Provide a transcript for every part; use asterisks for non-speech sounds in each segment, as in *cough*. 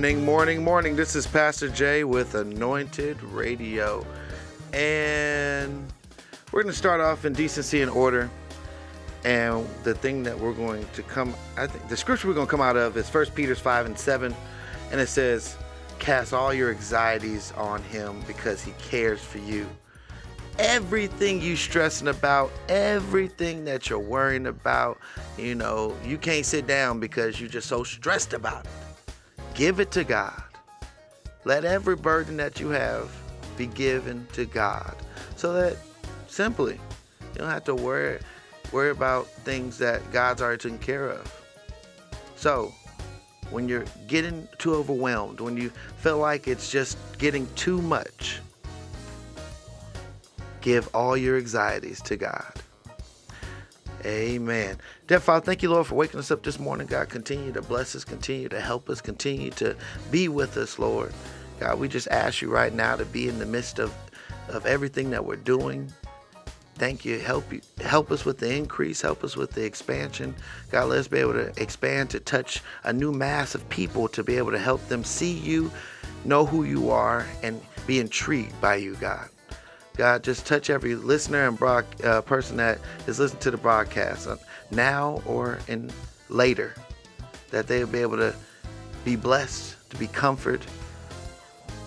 Morning, morning, morning. This is Pastor Jay with Anointed Radio. And we're going to start off in decency and order. And the thing that we're going to come, I think the scripture we're going to come out of is 1 Peter 5 and 7. And it says, Cast all your anxieties on him because he cares for you. Everything you stressing about, everything that you're worrying about, you know, you can't sit down because you're just so stressed about it. Give it to God. Let every burden that you have be given to God. So that simply you don't have to worry worry about things that God's already taken care of. So when you're getting too overwhelmed, when you feel like it's just getting too much, give all your anxieties to God. Amen. Dear Father, thank you, Lord, for waking us up this morning. God, continue to bless us, continue to help us, continue to be with us, Lord. God, we just ask you right now to be in the midst of, of everything that we're doing. Thank you. Help you help us with the increase, help us with the expansion. God, let us be able to expand to touch a new mass of people to be able to help them see you, know who you are, and be intrigued by you, God. God, just touch every listener and broad, uh, person that is listening to the broadcast uh, now or in later, that they'll be able to be blessed, to be comforted,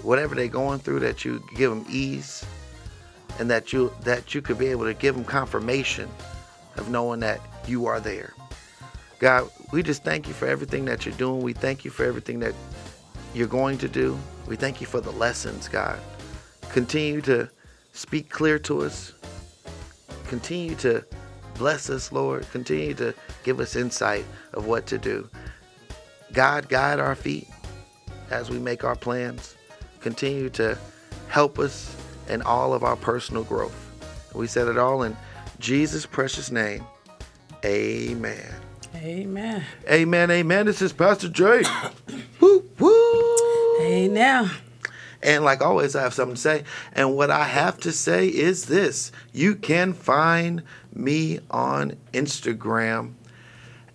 whatever they're going through, that you give them ease, and that you that you could be able to give them confirmation of knowing that you are there. God, we just thank you for everything that you're doing. We thank you for everything that you're going to do. We thank you for the lessons, God. Continue to Speak clear to us. Continue to bless us, Lord. Continue to give us insight of what to do. God, guide our feet as we make our plans. Continue to help us in all of our personal growth. We said it all in Jesus' precious name. Amen. Amen. Amen. Amen. This is Pastor Jay. *coughs* woo, woo. Hey now. And like always, I have something to say. And what I have to say is this you can find me on Instagram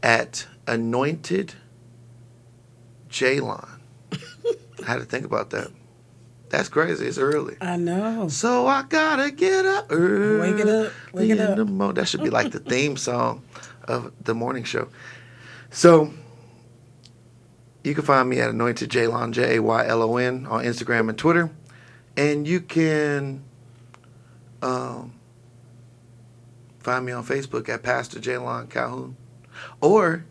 at anointed Jaylon. *laughs* I had to think about that. That's crazy. It's early. I know. So I gotta get up early. Wake it up. Wake it up. Mo- that should be like the theme song of the morning show. So you can find me at Anointed Jaylon, J A Y L O N, on Instagram and Twitter. And you can um, find me on Facebook at Pastor Jaylon Calhoun. Or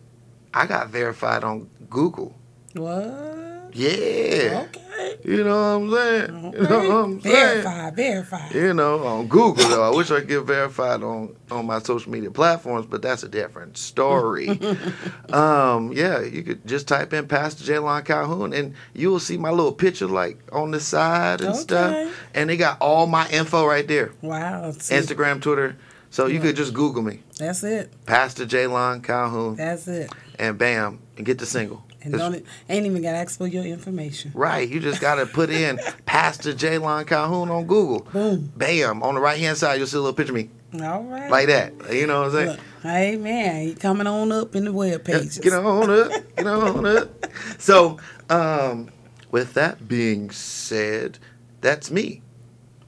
I got verified on Google. What? Yeah. Okay. You know what I'm saying? Okay. You know what I'm saying? Verify, verify. You know, on Google though. I wish I could get verified on on my social media platforms, but that's a different story. *laughs* um, yeah, you could just type in Pastor Jaylon Calhoun, and you will see my little picture like on the side and Okay. stuff. And they got all my info right there: Wow. see, Instagram, Twitter. So you could just Google me, That's it. Pastor Jaylon Calhoun, That's it. and bam, and get the single. And don't ain't even got to ask for your information. Right, you just gotta put in *laughs* Pastor Jaylon Calhoun on Google. Boom. Bam, on the right hand side, you'll see a little picture of me All right. like that. You know what I'm saying? Look, Amen. He coming on up in the web pages. Get on up, get on up. *laughs* So, um, with that being said, that's me.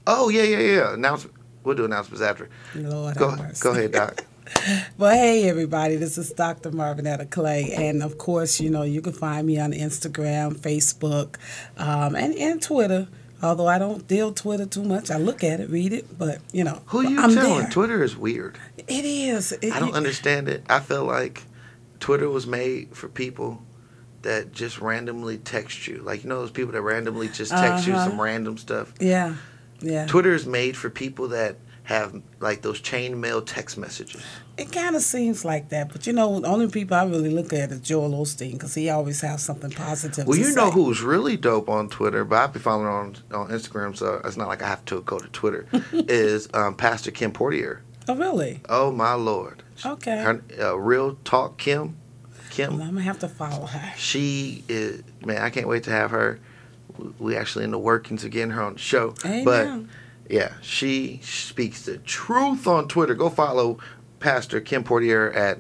Oh yeah, yeah, yeah. Announcement. We'll do announcements after. Lord Go, go ahead, Doc. *laughs* Well, hey, everybody, this is Dr. Marvinetta Clay. And of course, you know, you can find me on Instagram, Facebook, um, and, and Twitter. Although I don't deal Twitter too much, I look at it, read it, but you know, Who you I'm telling? there. Twitter is weird. It is. It- I don't you- understand it. I feel like Twitter was made for people that just randomly text you. Like you know those people that randomly just text you Uh-huh. some random stuff. Yeah, yeah. Twitter is made for people that have like those chain mail text messages. It kind of seems like that, but you know, the only people I really look at is Joel Osteen because he always has something positive. Well, you know who's really dope on Twitter, but I be following on on Instagram, so it's not like I have to go to Twitter. *laughs* is um, Pastor Kim Pothier? Oh, really? Oh my lord! Okay. Her uh, real talk Kim. Well, Kim. I'm gonna have to follow her. She is man. I can't wait to have her. We actually in the workings of getting her on the show. Amen. But yeah, she speaks the truth on Twitter. Go follow Pastor Kim Pothier at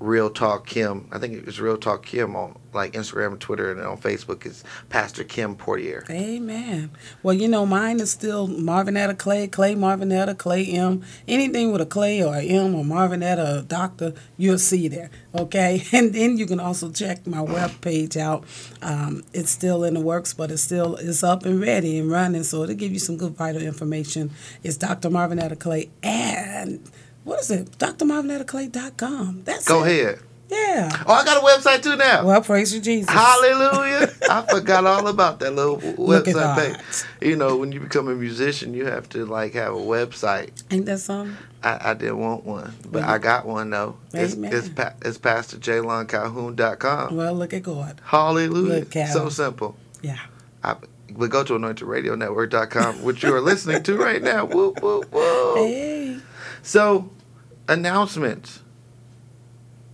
Real Talk Kim. I think it was Real Talk Kim on like Instagram and Twitter and on Facebook. It's Pastor Kim Pothier. Amen. Well, you know, mine is still Marvinetta Clay, Clay Marvinetta, Clay M. Anything with a Clay or a M or Marvinetta or Doctor, you'll see there. Okay, *laughs* and then you can also check my web page out. Um, it's still in the works, but it's still it's up and ready and running, so it'll give you some good vital information. It's Dr. Marvinetta Clay and what is it? DrMarvinettaclay.com. That's Go it. ahead. Yeah. Oh, I got a website too now. Well, praise you, Jesus. Hallelujah. I forgot all about that little *laughs* website thing. You know, when you become a musician, you have to like have a website. Ain't that something? I, I didn't want one, but Well, I got one though. It's Amen. it's, pa- it's PastorJaylonCalhoun.com. Well, look at God. Hallelujah. Look, So simple. Yeah. I, but go to anointedradionetwork.com, which you are listening to right now. Whoop, whoop, whoop. Hey. So, announcements.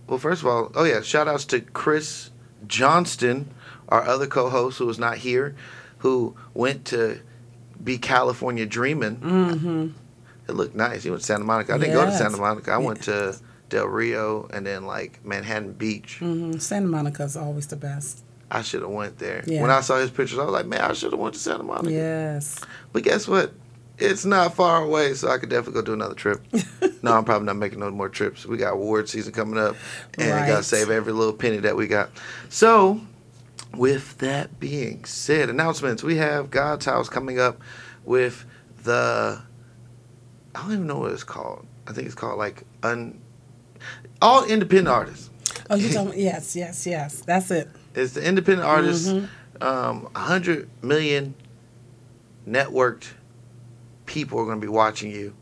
Well, first of all, oh yeah, shout outs to Chris Johnston, our other co host who was not here, who went to be California dreaming. Mm-hmm. It looked nice. He went to Santa Monica. I didn't go to Santa Monica. I went to Del Rio and then like Manhattan Beach. Mm-hmm. Santa Monica's always the best. I should have went there. Yeah. When I saw his pictures, I was like, man, I should have went to Santa Monica. Yes. But guess what? It's not far away, so I could definitely go do another trip. *laughs* no, I'm probably not making no more trips. We got award season coming up, and I gotta save every little penny that we got. So, with that being said, announcements. We have God's House coming up with the. I don't even know what it's called. I think it's called like un. All independent artists. Oh, you *laughs* talking? Yes, yes, yes. That's it. It's the independent artists. Mhm. Um, 100 million networked people are going to be watching you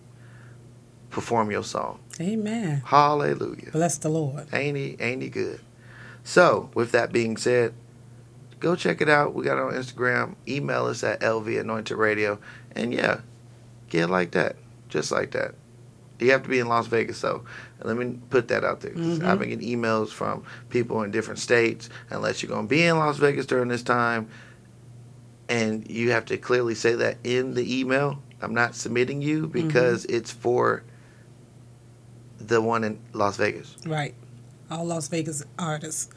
perform your song. Amen. Hallelujah. Bless the Lord. Ain't he, ain't he good? So, with that being said, go check it out. We got it on Instagram. Email us at LV Anointed Radio. And yeah, get like that. Just like that. You have to be in Las Vegas, though. And let me put that out there. Mhm. I've been getting emails from people in different states. Unless you're going to be in Las Vegas during this time, and you have to clearly say that in the email. I'm not submitting you because it's for the one in Las Vegas. Right. All Las Vegas artists,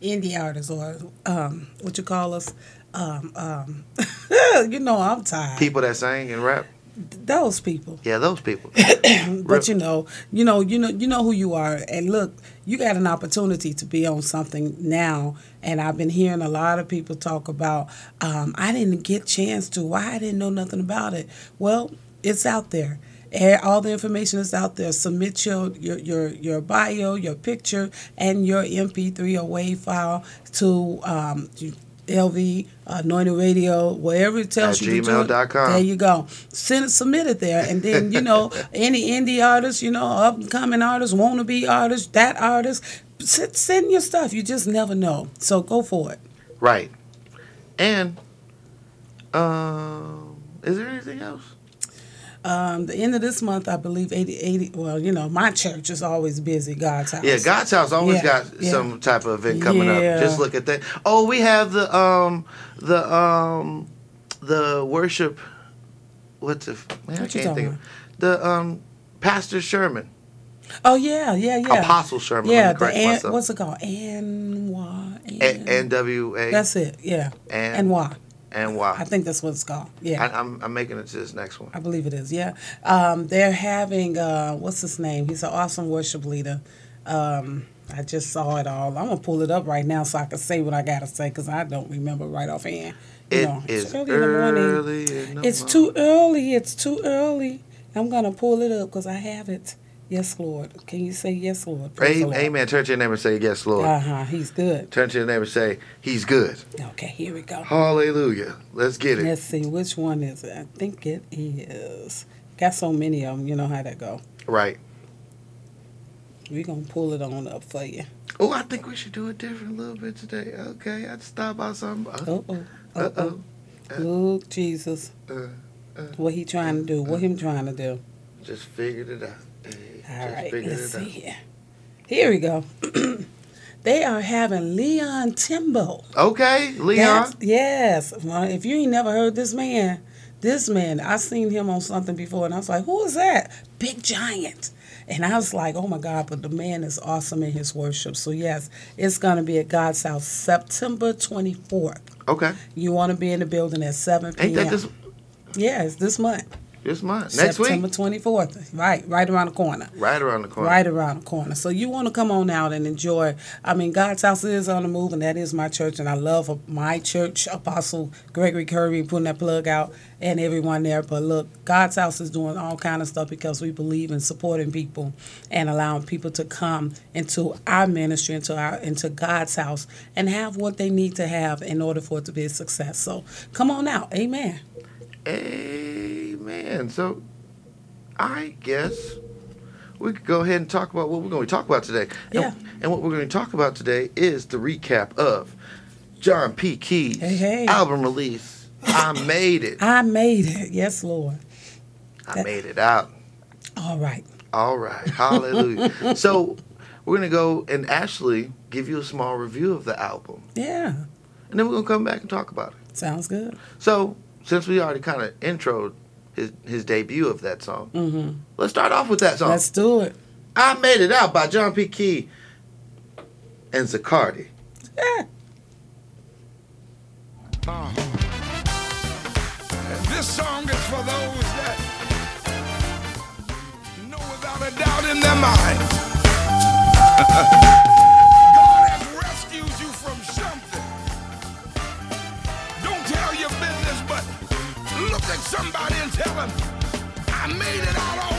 indie artists, or um, what you call us. Um, um, *laughs* you know, I'm tired. People that sing and rap. Those people. Yeah, those people. *coughs* but you know, you know, you know, you know who you are. And look, you got an opportunity to be on something now. And I've been hearing a lot of people talk about, um, I didn't get chance to. Why I didn't know nothing about it? Well, it's out there. Eh, All the information is out there. Submit your your your, your bio, your picture, and your MP3 or WAV file to um, LV Anointed Radio, wherever it tells At you to do it. gmail.com. There you go. Send it, submit it there, and then you know *laughs* any indie artist, you know, up and coming artist, wanna be artist, that artist, send, send your stuff. You just never know. So go for it. Right. And um is there anything else? Um, the end of this month, I believe 80, 80 Well, you know, my church is always busy. God's house. Yeah, God's house always Yeah, got yeah. some type of event coming Yeah. up. Just look at that. Oh, we have the um the um the worship what's it man, I What you can't think of the um Pastor Sherman. Oh yeah, yeah, yeah. Apostle Sherman. Yeah, the an, what's it called? Anwa. A- NWA That's it. Yeah. and And why? I think that's what it's called. Yeah. I, I'm I'm making it to this next one. I believe it is. Yeah, um, they're having uh, what's his name? He's an awesome worship leader. Um, I just saw it all. I'm gonna pull it up right now so I can say what I gotta say because I don't remember right offhand. You It know, is it's early in the morning. in the It's morning. too early. It's too early. I'm gonna pull it up because I have it. Yes, Lord. Can you say yes, Lord? Praise the A- Lord. Amen. Turn to your neighbor and say, Yes, Lord. Uh huh. He's good. Turn to your neighbor and say, He's good. Okay, here we go. Hallelujah. Let's get it. Let's see which one is it. I think it is. Got so many of them. You know how that go. Right. We're gonna pull it on up for you. Oh, I think we should do it different a little bit today. Okay, I'd stop by something. Uh Oh oh. Uh oh. oh. Jesus. Uh, What he trying to do? What him trying to do? just figured it out. All right, let's see here. Here we go. *clears throat* they are having Leon Timbo. Okay, Leon. That's- yes. If you ain't never heard this man, this man, I seen him on something before, and I was like, "Who is that? Big Giant." And I was like, oh my God, but the man is awesome in his worship. So, yes, it's going to be at God's house September 24th. Okay. You want to be in the building at 7 p.m. Ain't that this yeah, it's this month. This month? Next September week? 24th. Right, right around the corner. Right around the corner. Right around the corner. So you want to come on out and enjoy. I mean, God's house is on the move, and that is my church, and I love uh, my church, Apostle Gregory Curry, putting that plug out, and everyone there. But look, God's house is doing all kind of stuff because we believe in supporting people and allowing people to come into our ministry, into our into God's house, and have what they need to have in order for it to be a success. So come on out, Amen. Amen. So, I guess we could go ahead and talk about what we're going to talk about today. And- Yeah. And, what we're going to talk about today is the recap of John P. Kee's Hey, hey. album release. I made it. I made it. Yes, Lord. I made it out. All right. All right. Hallelujah. *laughs* so, we're going to go and actually give you a small review of the album. Yeah. And then we're going to come back and talk about it. Sounds good. So, since we already kind of introed his, his debut of that song, Mm-hmm. let's start off with that song. Let's do it. I Made It Out by John P. Kee and Zacardi. Yeah. And this song is for those that know without a doubt in their mind. *laughs* somebody and tell them, I made it out all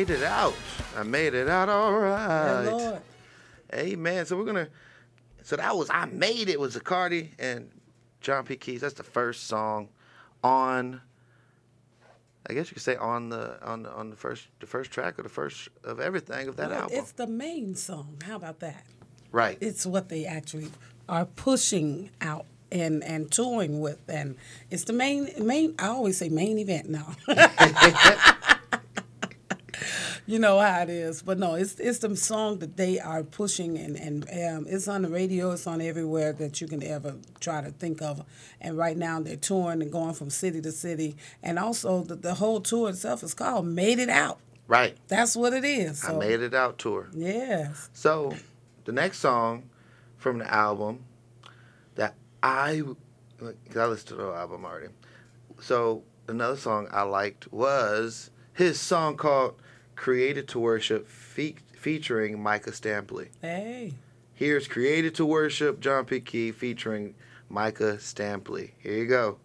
made it out. I made it out all right. Amen. So we're gonna. So that was I made it was Zacardi and John P. Keys. That's the first song on. I guess you could say on the on the, on the first the first track or the first of everything of that Well, album. It's the main song. How about that? right. It's what they actually are pushing out and and touring with, and it's the main main. I always say main event now. *laughs* *laughs* you know how it is, but no, it's it's the song that they are pushing, and and um, it's on the radio, it's on everywhere that you can ever try to think of. And right now they're touring and going from city to city, and also the, the whole tour itself is called "Made It Out." right. That's what it is. I made it out tour. Yes. So, the next song from the album that I, because I listened to the whole album already. So, another song I liked was his song called Created to Worship fe- featuring Micah Stampley. Hey. Here's Created to Worship, John P. Kee featuring Micah Stampley. Here you go.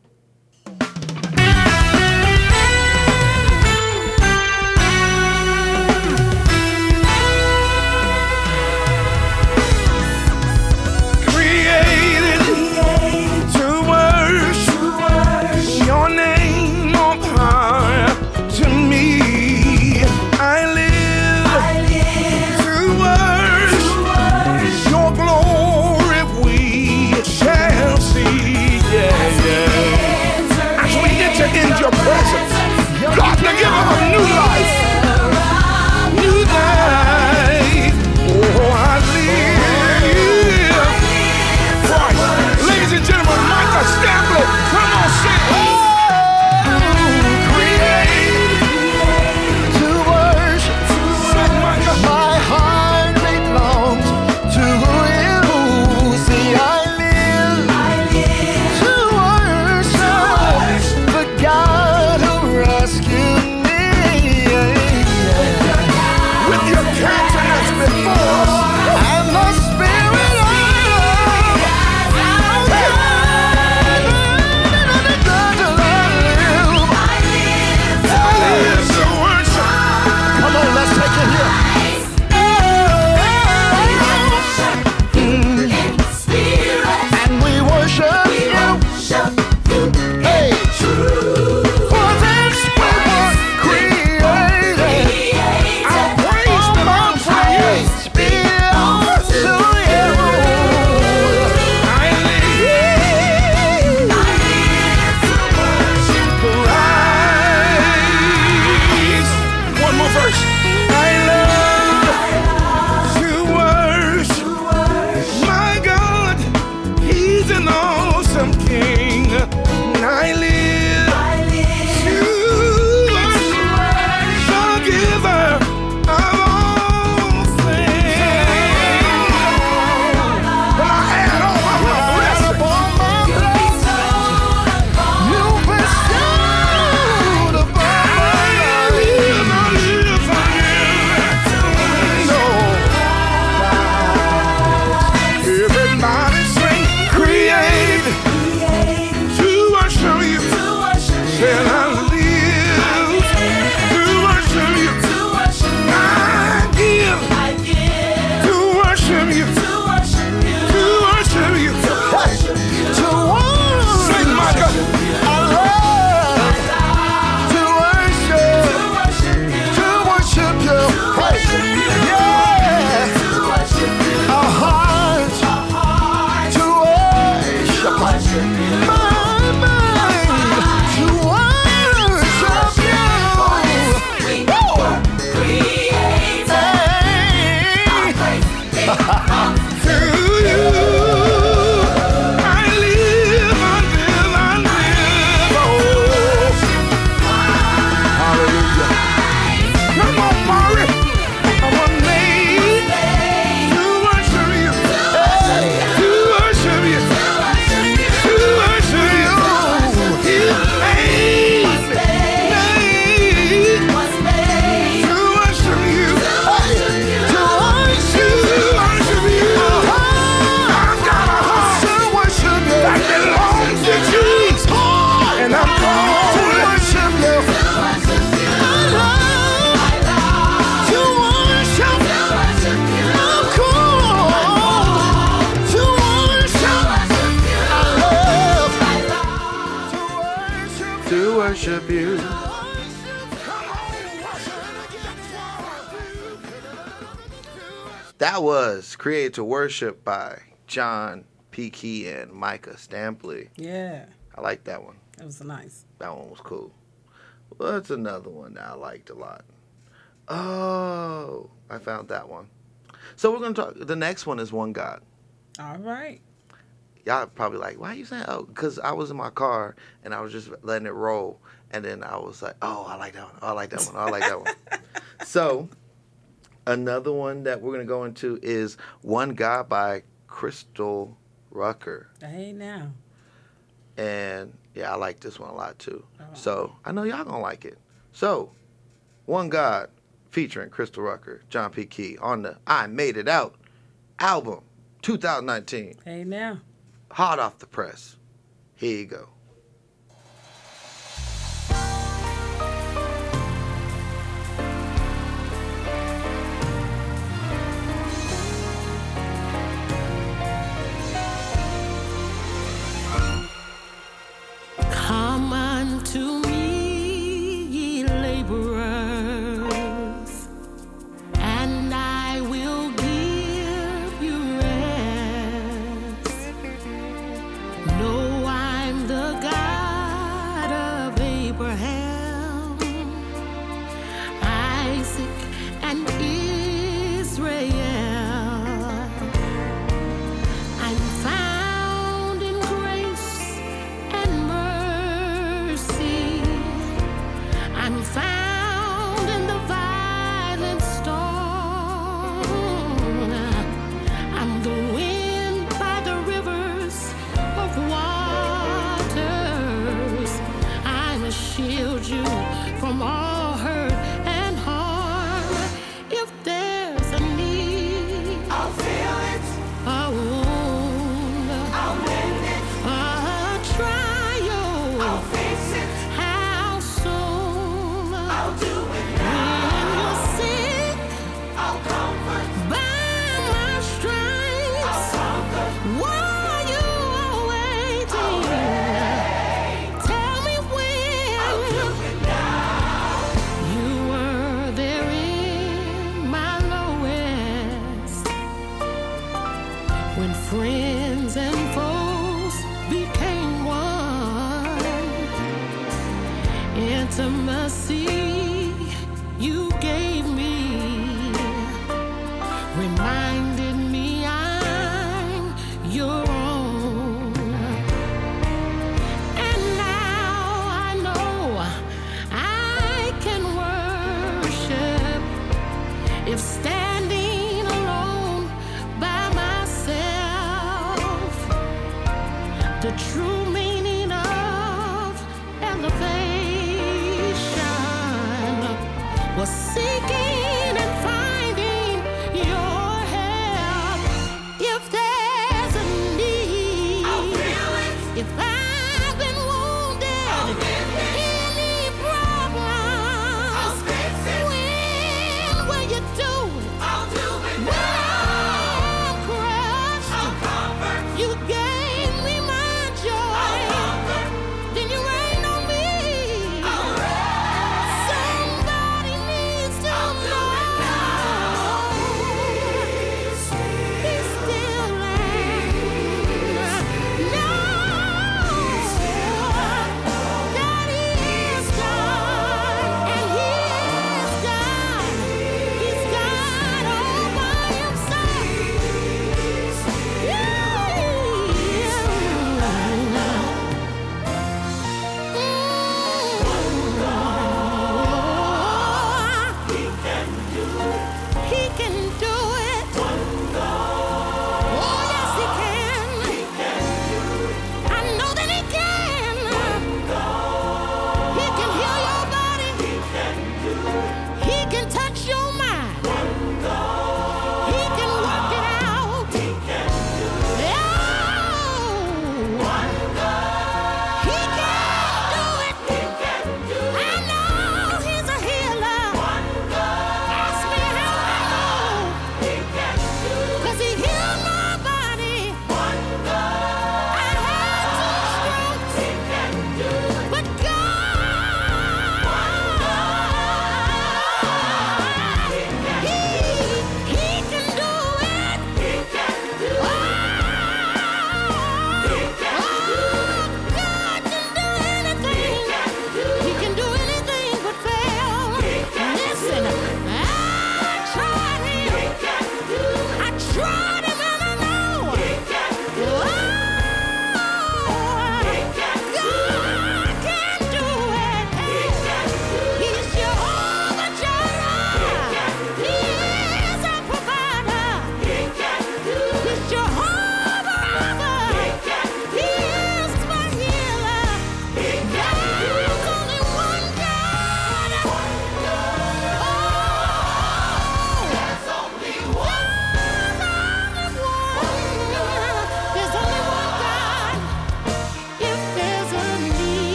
Was created to worship by John P. Kee and Micah Stampley. Yeah, I like that one. that was nice. That one was cool. Well, that's another one that I liked a lot. Oh, I found that one. So we're gonna talk. The next one is One God. All right. Y'all probably like, why are you saying? Oh, because I was in my car and I was just letting it roll, and then I was like, oh, I like that one. Oh, I like that one. Oh, I like that one. *laughs* So another one that we're gonna go into is One God by Crystal Rucker. Hey now. And yeah, I like this one a lot too. Oh. So I know y'all gonna like it. So, One God featuring Crystal Rucker, John P. Kee on the I Made It Out album 2019. Hey now. Hot off the press. Here you go.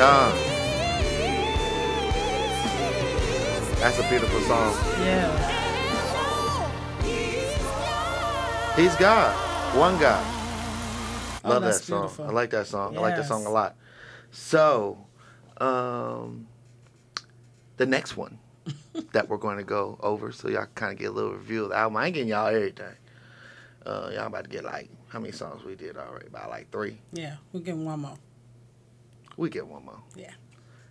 Done. That's a beautiful song. Yeah. He's God, one God. Oh, Love oh, that song. Beautiful. I like that song. Yes. I like that song a lot. So, um, the next one *laughs* that we're going to go over, so y'all kind of get a little review of the album. I ain't getting y'all everything. Uh, y'all about to get like how many songs we did already? About like three. Yeah, we're getting one more. We get one more. Yeah.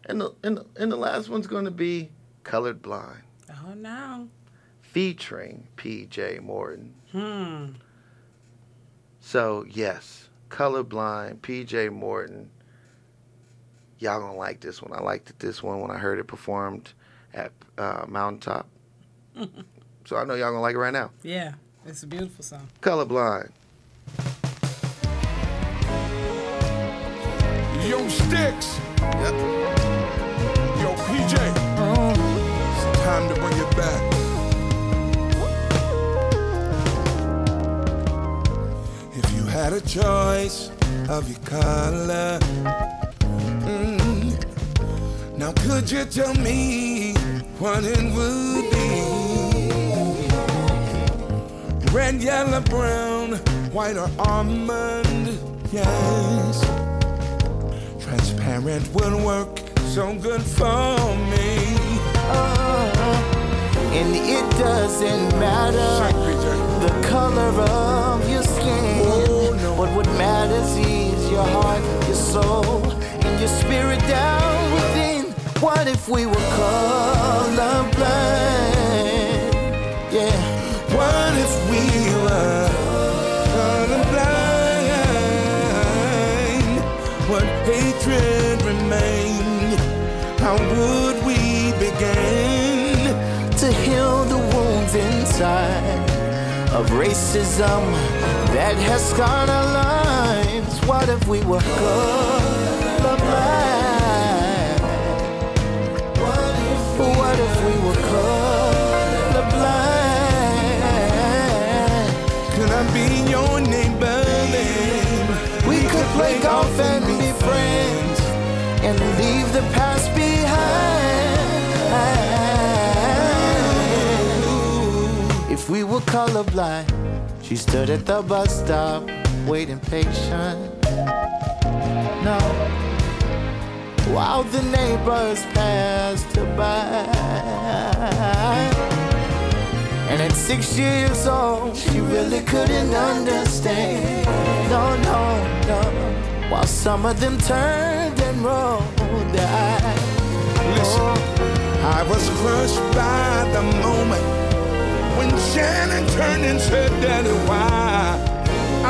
And the and the, and the last one's going to be Colored Blind, Oh no. featuring P.J. Morton. Hmm. So yes, colorblind, PJ Morton. Y'all gonna like this one. I liked it, this one when I heard it performed at uh, Mountaintop. *laughs* so I know y'all gonna like it right now. Yeah. It's a beautiful song. Colorblind. Yo, Sticks. Yep. Yo, PJ. It's time to bring it back. If you had a choice of your color, mm, now could you tell me what it would be? Red, yellow, brown, white, or almond? Yes. Transparent will work so good for me. Uh-huh. And it doesn't matter the color of your skin. Oh, no. What matters is your heart, your soul, and your spirit down within. What if we were colorblind? Inside of racism that has scarred our lives. What if we were colorblind? What if we were colorblind? Could I be your neighbor then? We could play golf and be friends and leave the past We were colorblind, she stood at the bus stop, waiting patient. No, while the neighbors passed her by. And at six years old, she really couldn't understand. No, no, no. While some of them turned and rolled eyes. Listen, I was crushed by the moment when Shannon turned and said, Daddy, why?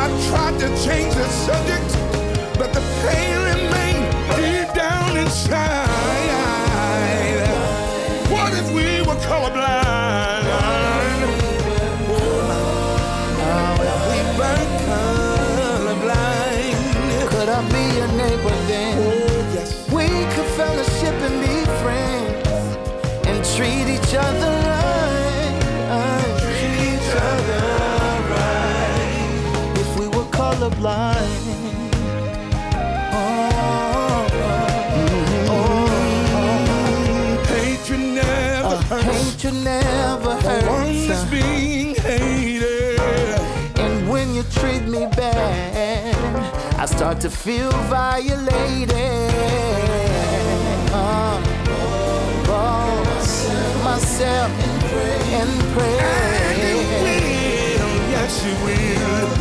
I tried to change the subject, but the pain remained deep down inside. What if we were colorblind? Now, if we We're colorblind. could I be your neighbor then? Oh, yes. We could fellowship and be friends and treat each other were colorblind. Hatred never hurts. Hatred One that's being hated. And when you treat me bad, I start to feel violated. Uh, oh, myself and pray. And it will, yes it will.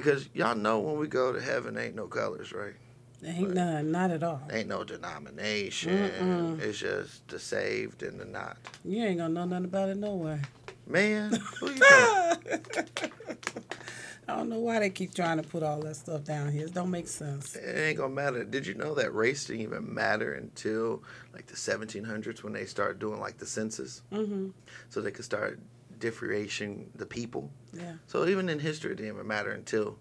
Because y'all know when we go to heaven, ain't no colors, right? Ain't none, not at all. Ain't no denomination. It's just the saved and the not. You ain't gonna know nothing about it nowhere. Man, *laughs* who you? I don't know why they keep trying to put all that stuff down here. It don't make sense. It ain't gonna matter. Did you know that race didn't even matter until like the 1700s when they started doing like the census, hmm so they could start differentiating the people. Yeah. So even in history, it didn't even matter until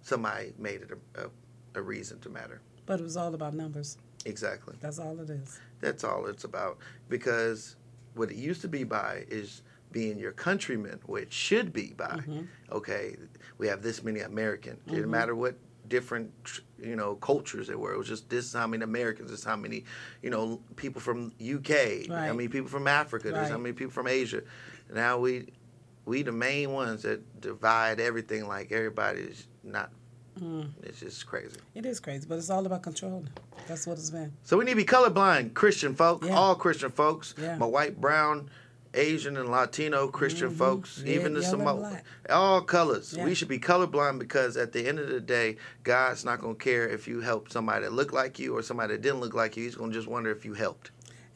somebody made it a, a, a reason to matter. But it was all about numbers. Exactly. That's all it is. That's all it's about. Because what it used to be by is being your countrymen, which should be by. Mhm. Okay, we have this many American. It Mhm. didn't matter what different you know cultures there were. It was just this is how many Americans. This is how many you know people from UK. How Right. many people from Africa. There's how many people from Asia. Now we we the main ones that divide everything. Like everybody's not. Mm. It's just crazy. It is crazy, but it's all about control. That's what it's been. So we need to be colorblind Christian folk, Yeah. all Christian folks, Yeah. my white, brown, Asian, and Latino Christian Mhm. folks, Red, even the Samoa, all colors. Yeah. We should be colorblind because at the end of the day, God's not gonna care if you helped somebody that looked like you or somebody that didn't look like you. He's gonna just wonder if you helped.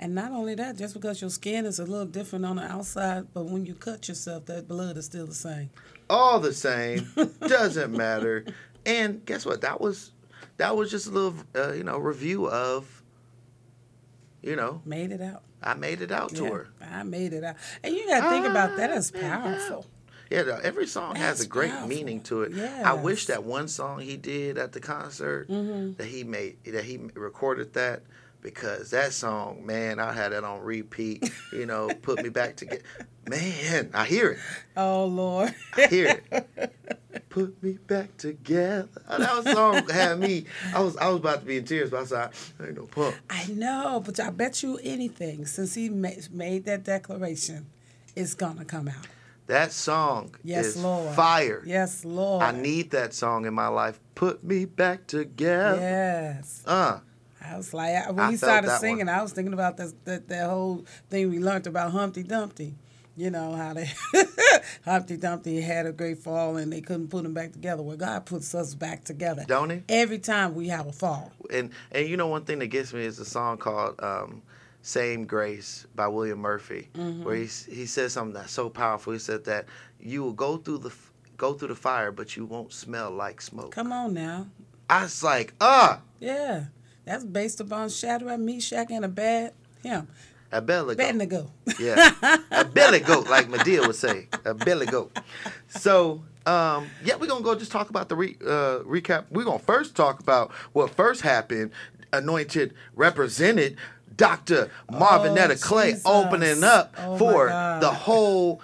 And not only that, just because your skin is a little different on the outside, but when you cut yourself, that blood is still the same. All the same, doesn't matter. And guess what? That was that was just a little, uh, you know, review of, you know, Made it out. I made it out to Yeah, her. I made it out. And you got to think about that as I made it powerful. Yeah, every song has a great powerful. meaning to it. I wish that one song he did at the concert Mhm. that he made that he recorded that because that song, man, I had that on repeat. You know, put me back together. *laughs* Man, I hear it. Oh, Lord. I hear it. Put me back together. Oh, That song had me. I was I was about to be in tears, but I said, I ain't no punk. I know, but I bet you anything, since he ma- made that declaration, it's going to come out. That song Yes, is Lord. fire. Yes, Lord. I need that song in my life. Put me back together. Yes. Uh. I was like, I- when I he started singing, one. I was thinking about that, that that whole thing we learned about Humpty Dumpty. You know how they *laughs* Humpty Dumpty had a great fall and they couldn't put him back together. Well, God puts us back together. Don't he? Every time we have a fall. and and you know one thing that gets me is a song called um, "Same Grace" by William Murphy, Mm-hmm. where he he says something that's so powerful. He said that you will go through the go through the fire, but you won't smell like smoke. Come on now. I was like, ah, Yeah. That's based upon Shadrach, Meshach, and a bad him. a belly goat. Abednego. Yeah, a belly goat, like Madea would say, a belly goat. So. Um, yeah, we're gonna go just talk about the re, uh, recap. We're gonna first talk about what first happened. Anointed represented Dr. Marvinetta Oh, Clay Jesus. opening up Oh, for the whole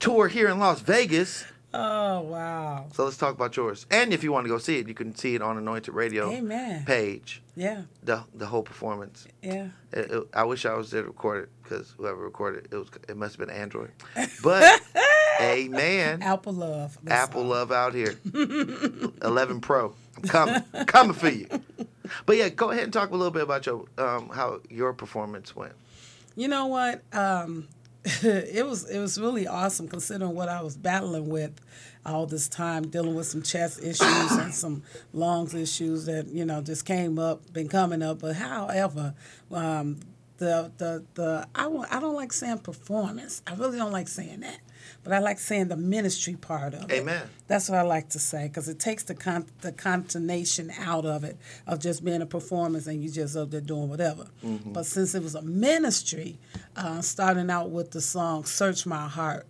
tour here in Las Vegas. Oh wow. So let's talk about yours. And if you want to go see it, you can see it on Anointed Radio Amen. page. Yeah. The the whole performance. Yeah. It- it- I wish I was there to record it because whoever recorded it, it was it must have been Android. *laughs* But amen. Apple love. That's Apple all. love out here. *laughs* 11 Pro. I'm coming. I'm coming for you. But yeah, go ahead and talk a little bit about your um, how your performance went. You know what? Um, *laughs* it was it was really awesome considering what I was battling with all this time, dealing with some chest issues and *coughs* some lungs issues that you know just came up, been coming up. But however, um, the the the I want I don't like saying performance. I really don't like saying that, but I like saying the ministry part of it. Amen. That's what I like to say because it takes the con- the contonation out of it of just being a performance and you just up there doing whatever. But since it was a ministry, uh, starting out with the song "Search My Heart,"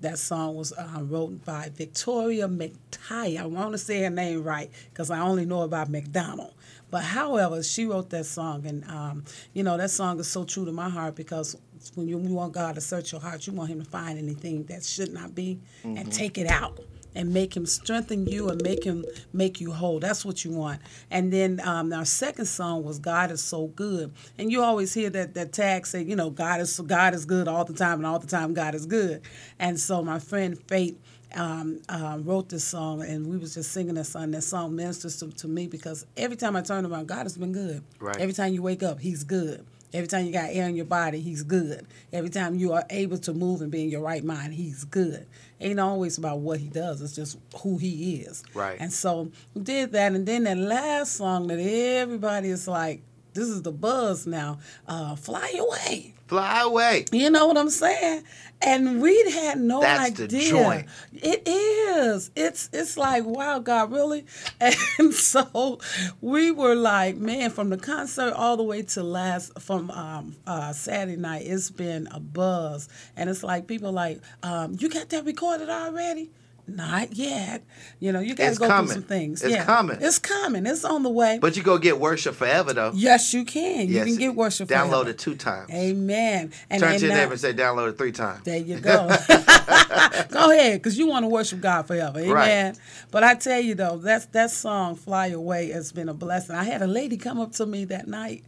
that song was uh, wrote by Victoria McTighe. I want to say her name right because I only know about McDonald. But however, she wrote that song, and um, you know that song is so true to my heart because when you, you want God to search your heart, you want Him to find anything that should not be and take it out and make him strengthen you and make him make you whole. That's what you want. And then um, our second song was God is so good. And you always hear that that tag say, you know, God is God is good all the time, and all the time God is good. And so my friend Faith. Um, um, wrote this song and we was just singing that song. That song ministers to, to me because every time I turn around, God has been good. Right. Every time you wake up, He's good. Every time you got air in your body, he's good. Every time you are able to move and be in your right mind, he's good. Ain't always about what he does, it's just who he is. Right. And so we did that. And then that last song that everybody is like, this is the buzz now, uh, Fly Away. Fly away. You know what I'm saying? And we had no That's the joint. It is. It's it's like, wow, God, really? *laughs* And so we were like, man, from the concert all the way to last from um, uh, Saturday night, it's been a buzz. And it's like people like, um, you got that recorded already? Not yet. You know, you got to go coming. through some things. It's yeah. coming. It's coming. It's on the way. But you go get worship forever though. yes, you can. You can get worship. Download forever. it two times. Amen. And, Turn and to your now- neighbor and say download it three times. there you go. *laughs* *laughs* go ahead, because you want to worship God forever. Amen. Right. But I tell you though, that's that song "Fly Away" has been a blessing. I had a lady come up to me that night,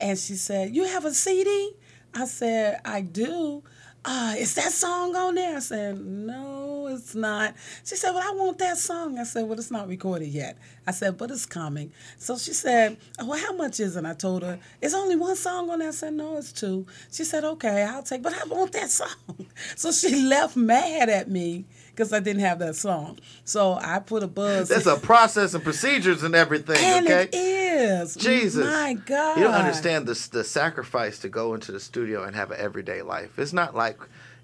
and she said, "You have a CD?" I said, "I do." Uh, is that song on there? I said, no, it's not. She said, well, I want that song. I said, well, it's not recorded yet. I said, but it's coming. So she said, oh, well, how much is it? I told her, it's only one song on there. I said, no, it's two. She said, okay, I'll take, but I want that *laughs* song. So she left mad at me because I didn't have that song. So I put a buzz. That's a process and procedures and everything, and okay? it is. Jesus. My God. You don't understand the, the sacrifice to go into the studio and have an everyday life. It's not like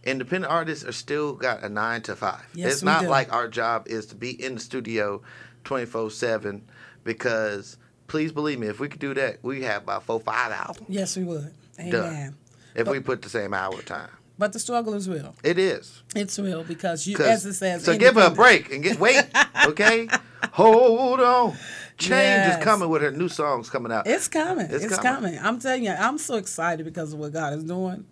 independent artists are still got a nine to five. Yes, it's not do. like our job is to be in the studio 24 7 because please believe me, if we could do that, we have about four, five albums Yes, we would. Amen. done if we put the same hour time. But the struggle is real. It is. It's real because you, as it says, so give her a break and get wait, *laughs* okay? Hold on. Change Yes. is coming with her new songs coming out. It's coming. It's It's, coming. coming. I'm telling you, I'm so excited because of what God is doing.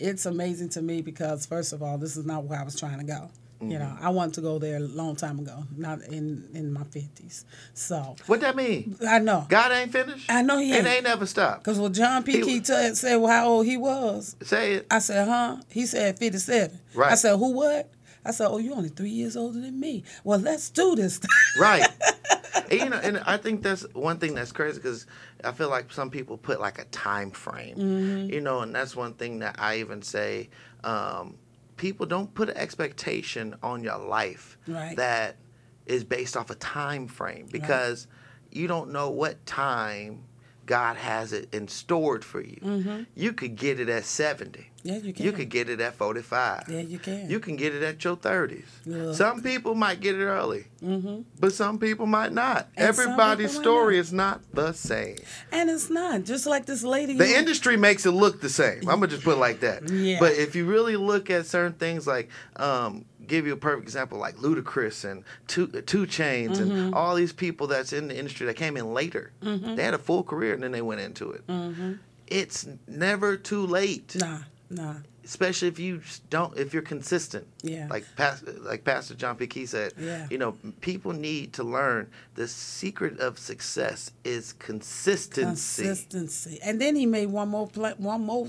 It's amazing to me because first of all, this is not where I was trying to go. You know, Mm-hmm. I wanted to go there a long time ago, not in in my fifties. So what that mean? I know. God ain't finished. I know he It ain't. ain't never stopped. Because when John P. Kee t- said well, how old he was, Say it. I said, huh? He said 57. Right. I said, who what? I said, oh, you only three years older than me. Well, let's do this. Right. *laughs* and, you know, and I think that's one thing that's crazy because I feel like some people put like a time frame, Mm-hmm. you know, and that's one thing that I even say. Um, people don't put an expectation on your life Right. that is based off a time frame because you don't know what time God has it in stored for you. Mm-hmm. You could get it at 70. Mm-hmm. Yeah, you You can. could get it at 45. Yeah, you can. You can get it at your 30s. Look. Some people might get it early, hmm but some people might not. And Everybody's story not. is not the same. And it's not. Just like this lady. The you- industry makes it look the same. I'm gonna just put it like that. Yeah. But if you really look at certain things, like um, give you a perfect example, like Ludacris and Two, 2 Chainz Mm-hmm. and all these people that's in the industry that came in later, they had a full career and then they went into it. Mhm. It's never too late. Mm-hmm. Nah, nah. especially if you don't if you're consistent Yeah. like pastor like pastor john p kee said Yeah. you know people need to learn the secret of success is consistency Consistency. And then he made one more pla- one more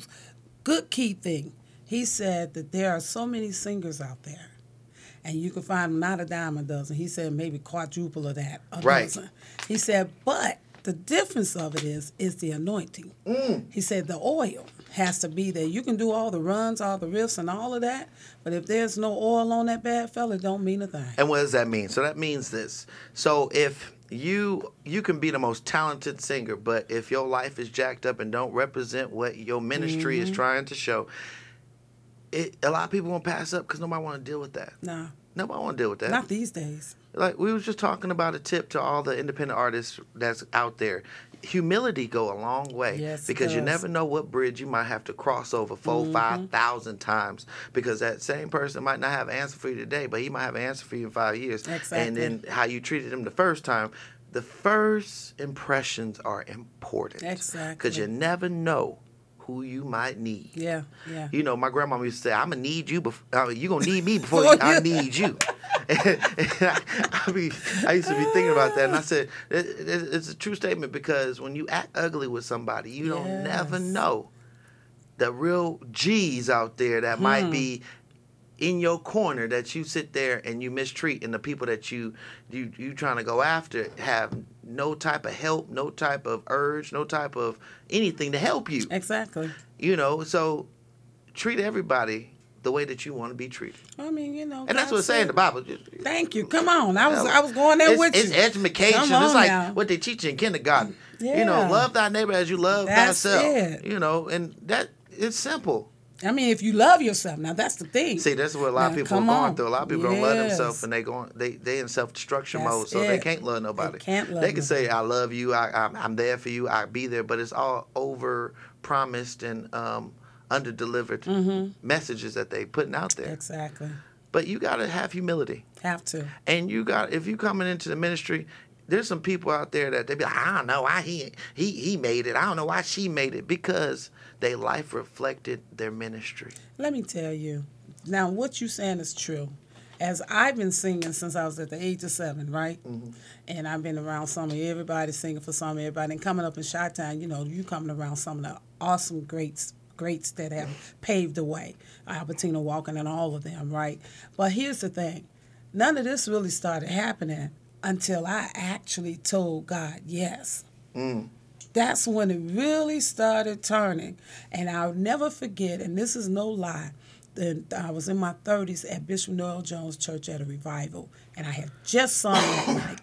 good key thing. He said that there are so many singers out there, and you can find them not a dime a dozen. He said maybe quadruple of that. Right. dozen. He said, but the difference of it is is the anointing. Mm. He said the oil has to be there. You can do all the runs, all the riffs, and all of that, but if there's no oil on that bad fella, it don't mean a thing. and what does that mean so that means this so if you you can be the most talented singer but if your life is jacked up and don't represent what your ministry Mm-hmm. is trying to show it a lot of people won't pass up because nobody want to deal with that No. Nah, nobody want to deal with that not these days. like we was just talking about a tip to all the independent artists that's out there humility go a long way Yes, because you never know what bridge you might have to cross over 4 Mm-hmm. five thousand times because that same person might not have an answer for you today but he might have an answer for you in five years and then how you treated him the first time the first impressions are important Exactly. because you never know who you might need Yeah, yeah. you know, my grandma used to say, "I'm gonna need you before uh, you gonna need me *laughs* before Before I need you." and *laughs* I, *laughs* I, be, I used to be thinking about that, and I said, it, it- "It's a true statement because when you act ugly with somebody, you don't never know the real G's out there that Hmm. might be in your corner that you sit there and you mistreat and the people that you you you trying to go after have no type of help no type of urge no type of anything to help you Exactly. you know so treat everybody the way that you want to be treated I mean, you know. and that's God what it's saying the bible Thank you. Come on. I was I was going there it's, with it's you. education Come it's like now. what they teach you in kindergarten Yeah. you know love thy neighbor as you love That's thyself it. you know and that it's simple I mean, if you love yourself, now that's the thing. See, that's what a lot of people are going on. through. A lot of people don't love themselves, and they going they they in self destruction mode, so they can't love nobody. can't love They can say, "I love you. I I'm, I'm there for you. I'll be there," but it's all over promised and um, under delivered messages that they putting out there. Exactly. But you got to have humility, Have to. and you got if you coming into the ministry. There's some people out there that they be like, I don't know why he he he made it. I don't know why she made it because their life reflected their ministry. Let me tell you. Now, what you saying is true. As I've been singing since I was at the age of seven, right? Mm-hmm. And I've been around some of everybody singing for some of everybody. And coming up in Chi Town, you know, you coming around some of the awesome greats greats that have paved the way. Albertina Walker and all of them, right? But here's the thing. None of this really started happening until I actually told God yes. Mm. That's when it really started turning. And I'll never forget, and this is no lie, that I was in my 30s at Bishop Noel Jones Church at a revival, and I had just sung that night.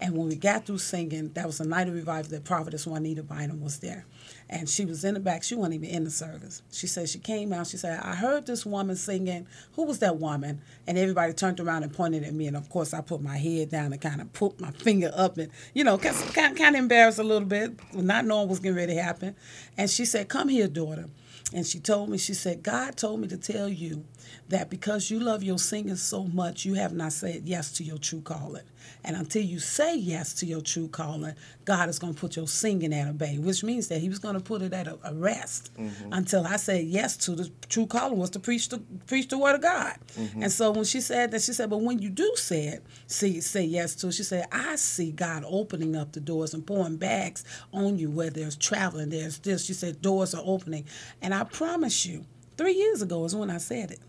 And when we got through singing, that was the night of revival that Prophetess Juanita Bynum was there. And she was in the back. She wasn't even in the service. She said she came out. She said, I heard this woman singing. Who was that woman? And everybody turned around and pointed at me. And of course, I put my head down and kind of put my *laughs* finger up and, you know, kind kind of embarrassed a little bit, not knowing what's getting ready to happen. And she said, Come here, daughter. And she told me, she said, God told me to tell you that because you love your singing so much, you have not said yes to your true calling. And until you say yes to your true calling, God is going to put your singing at a bay, which means that He was going to put it at a, a rest mm-hmm. until I said yes to the true calling was to preach the preach the word of God. Mm-hmm. And so when she said that, she said, but when you do say it, see, say yes to it, she said, I see God opening up the doors and pouring bags on you where there's traveling, there's this. She said, doors are opening. And I promise you, three years ago is when I said it,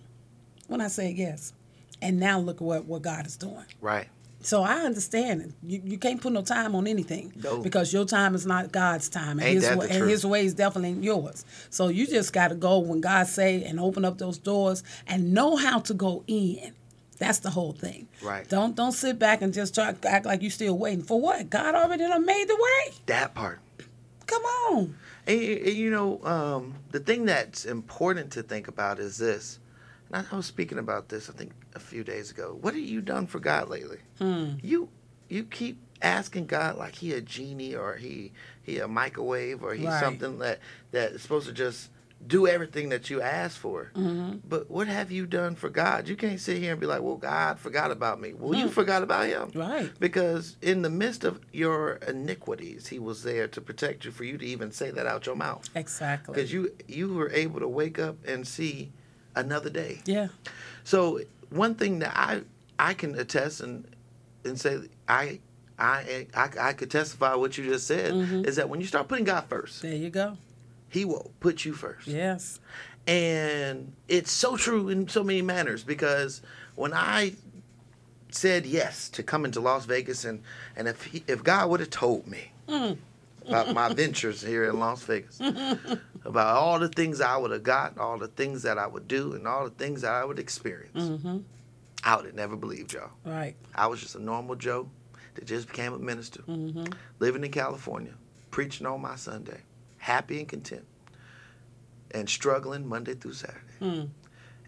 when I said yes. And now look what, what God is doing. Right. So I understand it. You, you can't put no time on anything No. because your time is not God's time, and Ain't His that wa- the and truth? His way is definitely yours. So you just got to go when God say and open up those doors and know how to go in. That's the whole thing. Right. Don't don't sit back and just try act like you still waiting for what God already done made the way. That part. Come on. And, and you know, um, the thing that's important to think about is this. And I was speaking about this, I think, a few days ago. What have you done for God lately? You you keep asking God like he a genie or he he a microwave or he's Right. something that that is supposed to just do everything that you ask for. But what have you done for God? You can't sit here and be like, "Well, God forgot about me." Well, you forgot about Him, Right. Because in the midst of your iniquities, He was there to protect you, for you to even say that out your mouth Exactly. because you you were able to wake up and see another day. yeah. So one thing that I I can attest and and say I I I, I could testify what you just said Mm-hmm. is that when you start putting God first, There you go. He will put you first. Yes. And it's so true in so many manners because when I said yes to coming to Las Vegas and and if he, if God would have told me mm. about my *laughs* ventures here in Las Vegas, about all the things I would have got, all the things that I would do, and all the things that I would experience, mm-hmm. I would have never believed y'all. Right. I was just a normal Joe that just became a minister, mm-hmm. living in California, preaching on my Sunday, happy and content, and struggling Monday through Saturday. Hmm.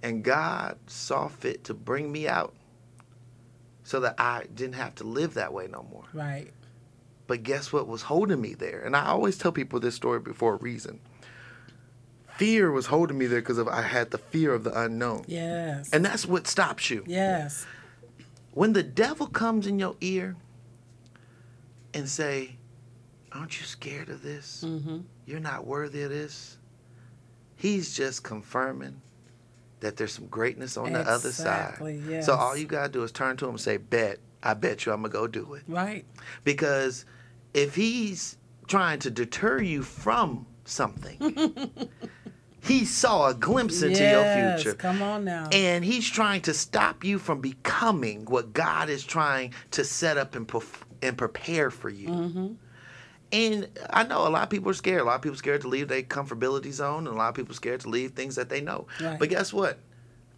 And God saw fit to bring me out so that I didn't have to live that way no more. Right. But guess what was holding me there? And I always tell people this story before a reason. Fear was holding me there because of I had the fear of the unknown. Yes. And that's what stops you. yes. when the devil comes in your ear and say aren't you scared of this Mm-hmm. you're not worthy of this he's just confirming that there's some greatness on the other side yes. so all you got to do is turn to him and say bet i bet you i'm gonna go do it Right. because if he's trying to deter you from something *laughs* He saw a glimpse into yes, your future. Come on now. And he's trying to stop you from becoming what God is trying to set up and, perf- and prepare for you. Mm-hmm. And I know a lot of people are scared. A lot of people scared to leave their comfortability zone, and a lot of people scared to leave things that they know. Right. But guess what?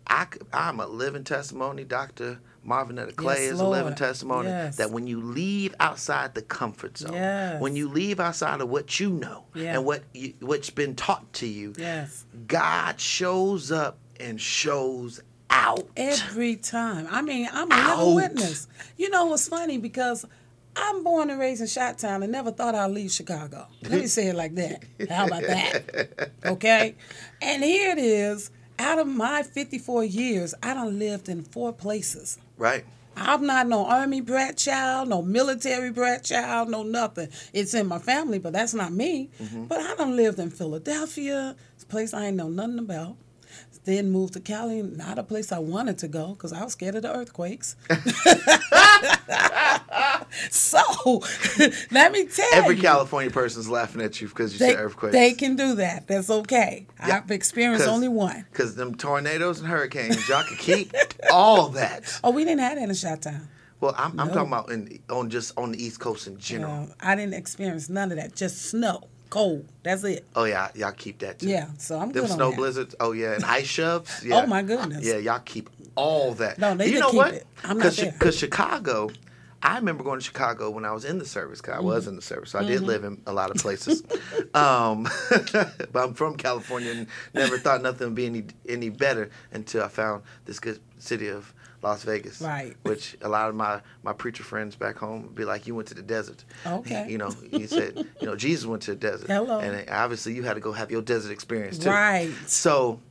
I, am a living testimony. Dr. Marvinetta Clay Yes, is a living testimony Yes. that when you leave outside the comfort zone, Yes. when you leave outside of what you know Yeah. and what you, what's been taught to you. God shows up and shows out. Every time. I mean, I'm a living Out. witness. You know what's funny? Because I'm born and raised in Shot Town and never thought I'd leave Chicago. Let me say it like that. How about that? *laughs* Okay? And here it is. Out of my 54 years, I done lived in four places. Right. I'm not no army brat child, no military brat child, no nothing. It's in my family, but that's not me. Mm-hmm. But I done lived in Philadelphia, it's a place I ain't know nothing about. Then moved to Cali, not a place I wanted to go because I was scared of the earthquakes. *laughs* so *laughs* let me tell Every you. Every California person's laughing at you because you they, said earthquakes. they can do that. That's okay. Yeah. I've experienced only one. Because them tornadoes and hurricanes, y'all can keep all that. *laughs* Oh, we didn't have that in Shot Town. Well, I'm, I'm talking about in, on just on the East Coast in general. No, I didn't experience none of that. Just snow, cold. That's it. Oh yeah, y'all keep that too. Yeah, so I'm Them good on snow that. blizzards. Oh yeah, and *laughs* ice shoves. Yeah. Oh, my goodness. Yeah, y'all keep all that. No, they you know keep what? it. I'm not there. Because Chicago, I remember going to Chicago when I was in the service. 'cause I Mm-hmm. was in the service, so I did live in a lot of places. *laughs* um, *laughs* but I'm from California and never thought nothing would be any any better until I found this good city of Las Vegas. Right. Which a lot of my my preacher friends back home would be like, "You went to the desert." Okay. You know, he said, you know, Jesus went to the desert. *laughs* Hello. And obviously, you had to go have your desert experience too. Right. So,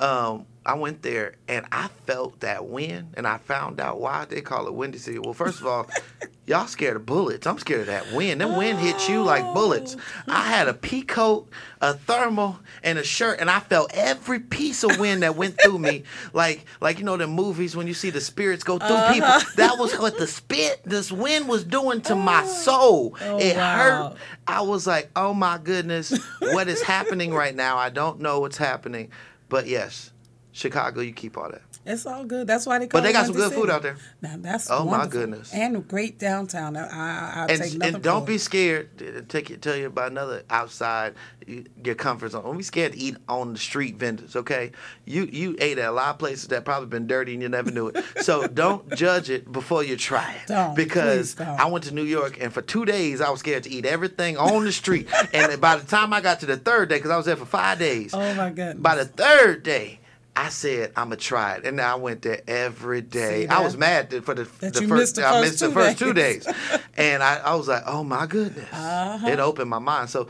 um, I went there and I felt that wind, and I found out why they call it Windy City. Well, first of all, *laughs* y'all scared of bullets. I'm scared of that wind. That wind hits you like bullets. I had a pea coat, a thermal, and a shirt, and I felt every piece of wind that went through me, *laughs* like like you know the movies when you see the spirits go through Uh-huh. people. That was what the spit, this wind was doing to my soul. Oh, it wow. hurt. I was like, oh my goodness, what is happening right now? I don't know what's happening. But yes, Chicago, you keep all that. It's all good. That's why they call But they got some good food out there. Now that's Oh, my goodness. and great downtown. I, I, I And, and don't be scared to take you, tell you about another outside you- your comfort zone. Don't be scared to eat on the street vendors. Okay, you you ate at a lot of places that probably been dirty and you never knew it. *laughs* So don't judge it before you try it. Don't, because don't. I went to New York and for two days I was scared to eat everything on the street. and by the time I got to the third day, because I was there for five days. Oh my goodness. By the third day, I said I'm gonna try it, and I went there every day. I was mad that for the, That the you first missed the I missed the two first two days. days, and I, I was like, oh my goodness, Uh-huh. it opened my mind. So,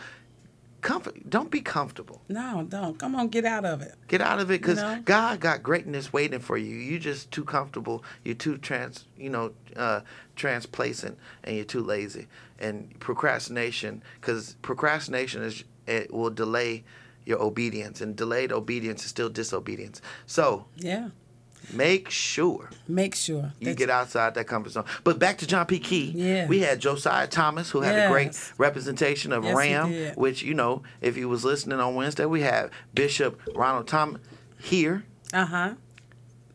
comfort, don't be comfortable. no, don't. Come on, get out of it. Get out of it, because know? God got greatness waiting for you. You're just too comfortable. You're too trans, you know, uh, transplacent, and you're too lazy. And procrastination, because procrastination is it will delay your obedience, and delayed obedience is still disobedience. So Yeah. make sure Make sure you get outside that comfort zone. But back to John P. Kee, Yeah. we had Josiah Thomas, who had a great representation of Yes, Ram, which, you know, if you was listening on Wednesday, we had Bishop Ronald Thomas here, Uh huh.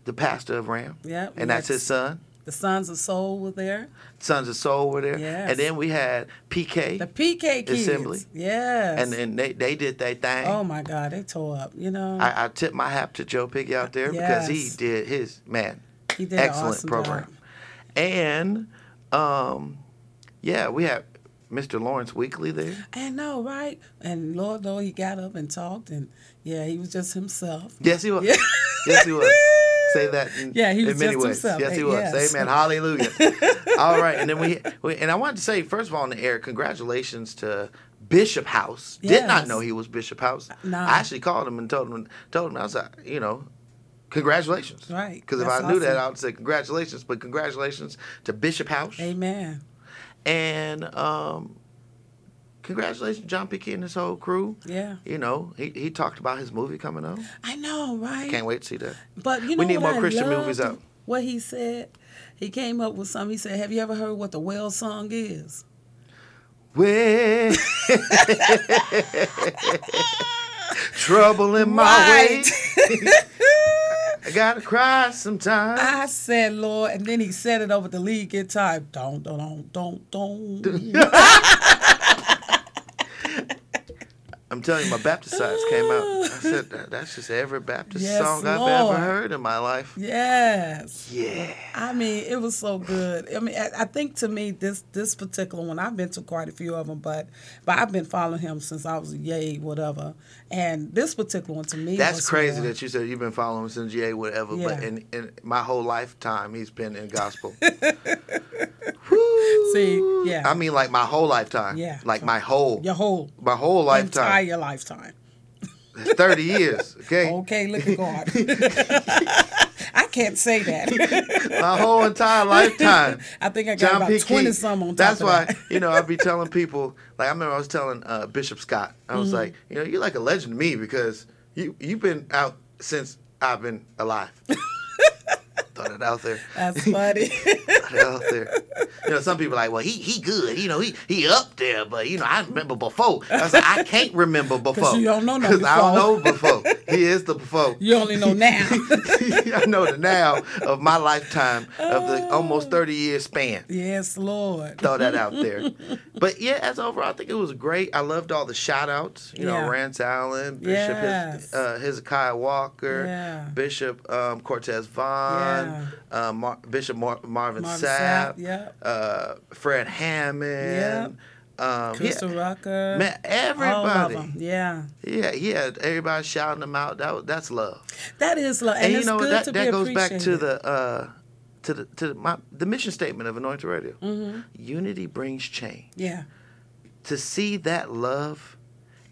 the pastor of Ram. Yep, And that's his son. The Sons of Soul were there. Sons of Soul were there. Yes. And then we had PK. The PK kids. Assembly. Yes. and then they, they did their thing. oh my God, they tore up. You know. I, I tip my hat to Joe Piggy out there because he did his, man, he did an excellent awesome program. job. And um, yeah, we have Mr. Lawrence Weekly there. I know, right? And Lord, Lord, he got up and talked, and yeah, he was just himself. Yes, he was. Yeah. Yes, he was. *laughs* Say that in, Yeah, he in many just ways. himself. Yes, he was. yes. Amen. Hallelujah. *laughs* All right, and then we, we and I wanted to say first of all on the air, congratulations to Bishop House. Did not know he was Bishop House. No. I actually called him and told him told him I was like, you know, congratulations. Right. Because if I knew that. I would say congratulations. But congratulations to Bishop House. Amen. And um, congratulations, John P. And his whole crew. Yeah. You know, he, he talked about his movie coming out. I know, right? I Can't wait to see that. But you know what? We need more I Christian movies out. What he said, he came up with something. He said, "Have you ever heard what the whale song is?" Way. *laughs* Trouble in my Right. way. *laughs* I gotta cry sometimes. I said, Lord, and then he said it over the lead guitar. Don't, don't, don't, don't. *laughs* I'm telling you, my Baptist sides came out. I said, that's just every Baptist Yes, song I've Lord. ever heard in my life. Yes. Yeah. I mean, it was so good. I mean, I, I think to me this this particular one, I've been to quite a few of them, but but I've been following him since I was a yay whatever. And this particular one to me, That's crazy more- that you said you've been following him since Yay, whatever. But in, in my whole lifetime, he's been in gospel. *laughs* see, yeah, I mean, like my whole lifetime. Yeah. Like my whole, your whole my whole lifetime. entire lifetime. 30 years. Okay. Okay, look at God. *laughs* I can't say that. *laughs* My whole entire lifetime. I think I got John about P. twenty Kee. some on top of that. That's of why that. you know I'd be *laughs* telling people like I remember I was telling uh, Bishop Scott I was Mm-hmm. like you know you're like a legend to me because you you've been out since I've been alive. Thought it out there. That's funny. *laughs* Thought it out there. You know some people are like well he he good you know he he up there but you know I remember before. I like I can't remember before you don't know no *laughs* because I don't know before. He is the before. you only know now. *laughs* I know the now of my lifetime of the almost 30 year span. yes, Lord. throw that out there. But yeah, as overall, I think it was great. I loved all the shout outs. You Yeah. know, Rance Allen, Bishop Yes. Hez- uh, Hezekiah Walker, Yeah. Bishop um, Cortez Vaughn, uh, Mar- Bishop Mar- Marvin, Marvin Sapp, Sapp, yeah. uh, Fred Hammond. Um, Crystal yeah, Rucker. man, everybody. Yeah. Yeah, he everybody shouting them out. That that's love. That is love. And, And, you it's know good that that goes back to the uh, to the to the, my, the mission statement of Anointed Radio. Mm-hmm. Unity brings change. Yeah. to see that love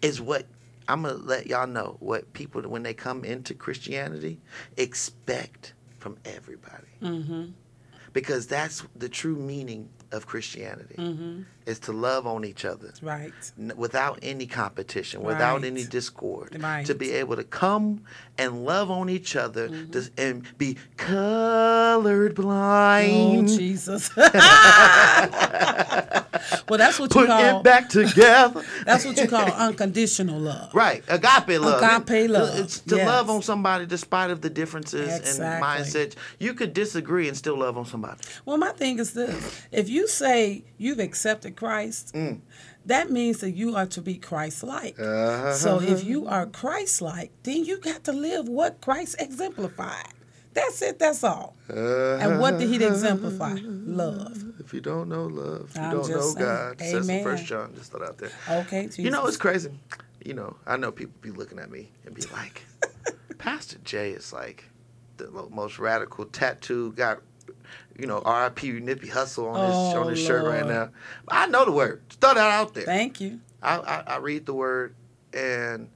is what I'm gonna let y'all know what people when they come into Christianity expect from everybody. Mm-hmm. Because that's the true meaning of Christianity Mm-hmm. Is to love on each other Right. n- without any competition, without Right. any discord, Right. to be able to come and love on each other Mm-hmm. to, and be colored blind. Oh, Jesus. *laughs* *laughs* well, that's what you Put call it back together. *laughs* that's what you call unconditional love. Right, agape love. Agape love, It's to yes. love on somebody despite of the differences Exactly. and mindsets. You could disagree and still love on somebody. Well, my thing is this: if you say you've accepted Christ, Mm. that means that you are to be Christ-like. So if you are Christ-like, then you got to live what Christ exemplified. That's it. That's all. and what did He exemplify? Love. If you don't know love, you I'm don't know saying. God. Says in Amen. First John. Just throw it out there. Okay. Jesus. You know, it's crazy. You know, I know people be looking at me and be like, *laughs* Pastor Jay is like the most radical tattoo got. You know, R.I.P. Nipsey Hussle on his Oh, on his shirt right now. I know the word. Throw that out there. Thank you. I, I, I read the word and